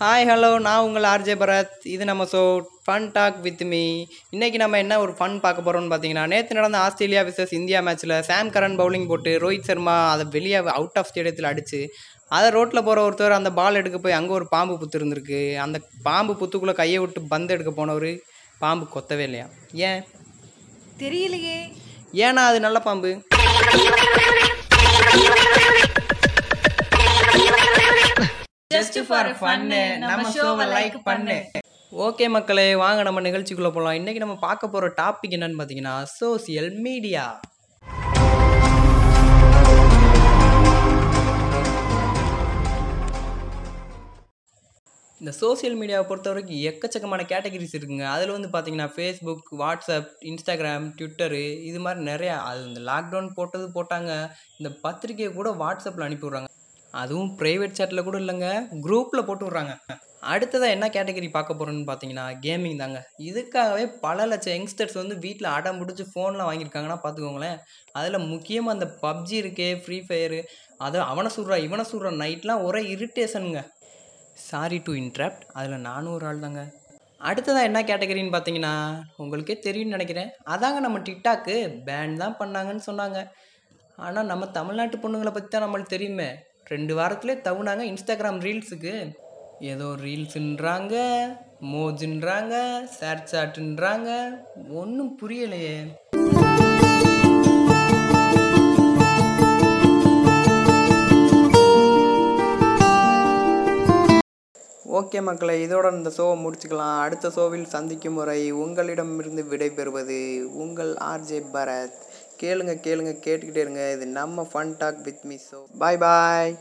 Hi hello நான் உங்கள் RJ Bharath. இது நம்ம show fun talk with me இன்றைக்கி நம்ம என்ன ஒரு ஃபன் பார்க்க போகிறோம்னு பார்த்தீங்கன்னா நேற்று நடந்த ஆஸ்திரேலியா விசஸ் இந்தியா மேட்ச்சில் சாம் கரன் பவுலிங் போட்டு ரோஹித் சர்மா அதை வெளியே அவுட் ஆஃப் ஸ்டேடியத்தில் அடித்து அதை ரோட்டில் போகிற ஒருத்தர் அந்த பால் எடுக்க போய் அங்கே ஒரு பாம்பு புத்து இருந்திருக்கு. அந்த பாம்பு புத்துக்குள்ளே கையை விட்டு பந்து எடுக்க போனவர் பாம்பு கொத்தவே இல்லையா? ஏன்? தெரியலையே. ஏன்னா அது நல்ல பாம்பு. ஜஸ்ட் ஃபார் ஃபன்னு நம்ம ஷோவை லைக் பண்ணு. ஓகே மக்களே வாங்க நம்ம நிகழ்ச்சிக்குள்ளே போகலாம் இன்றைக்கி நம்ம பார்க்க போகிற டாபிக் என்னன்னு பார்த்தீங்கன்னா சோசியல் மீடியா இந்த சோசியல் மீடியாவை பொறுத்த வரைக்கும் எக்கச்சக்கமான கேட்டகரிஸ் இருக்குங்க. அதில் வந்து பார்த்தீங்கன்னா ஃபேஸ்புக் வாட்ஸ்அப் இன்ஸ்டாகிராம் ட்விட்டரு இது மாதிரி நிறையா அது இந்த லாக்டவுன் போட்டது போட்டாங்க. இந்த பத்திரிக்கையை கூட வாட்ஸ்அப்பில் அனுப்பி விட்றாங்க அதுவும் ப்ரைவேட் சேட்டில் கூட இல்லைங்க குரூப்பில் போட்டு விட்றாங்க. அடுத்ததாக என்ன கேட்டகரி பார்க்க போகிறோன்னு பார்த்தீங்கன்னா கேமிங் தாங்க. இதுக்காகவே பல லட்சம் யங்ஸ்டர்ஸ் வந்து வீட்டில் அடம் பிடிச்சி ஃபோன்லாம் வாங்கியிருக்காங்கன்னா பார்த்துக்கோங்களேன். அதில் முக்கியமாக அந்த பப்ஜி இருக்கே ஃப்ரீ ஃபயரு அதை அவனை சுடுறா இவனை சுடுற நைட்லாம் ஒரே இரிட்டேஷனுங்க சாரி டு இன்ட்ராப்ட் அதில் நானும் ஒரு ஆள் தாங்க. அடுத்ததாக என்ன கேட்டகரின்னு பார்த்தீங்கன்னா உங்களுக்கே தெரியும்னு நினைக்கிறேன். அதாங்க நம்ம டிக்டாக்கு பேன் தான் பண்ணாங்கன்னு சொன்னாங்க. ஆனால் நம்ம தமிழ்நாட்டு பொண்ணுங்களை பற்றி தான் நம்மளுக்கு தெரியுமே. ரெண்டு வாரத்துலேயே தவுனாங்க இன்ஸ்டாகிராம் ரீல்ஸுக்கு ஏதோ ரீல்ஸுன்றாங்க மோஜுன்றாங்க ஷேர் சாட்டுன்றாங்க ஒன்றும் புரியலையே. ஓகே மக்களை இதோட இந்த ஷோவை முடிச்சுக்கலாம். அடுத்த ஷோவில் சந்திக்கும் முறை உங்களிடமிருந்து விடைபெறுவது உங்கள் ஆர்ஜே பரத். கேளுங்க கேளுங்க கேட்டுக்கிட்டே இருங்க. இது நம்ம fun talk with me so bye bye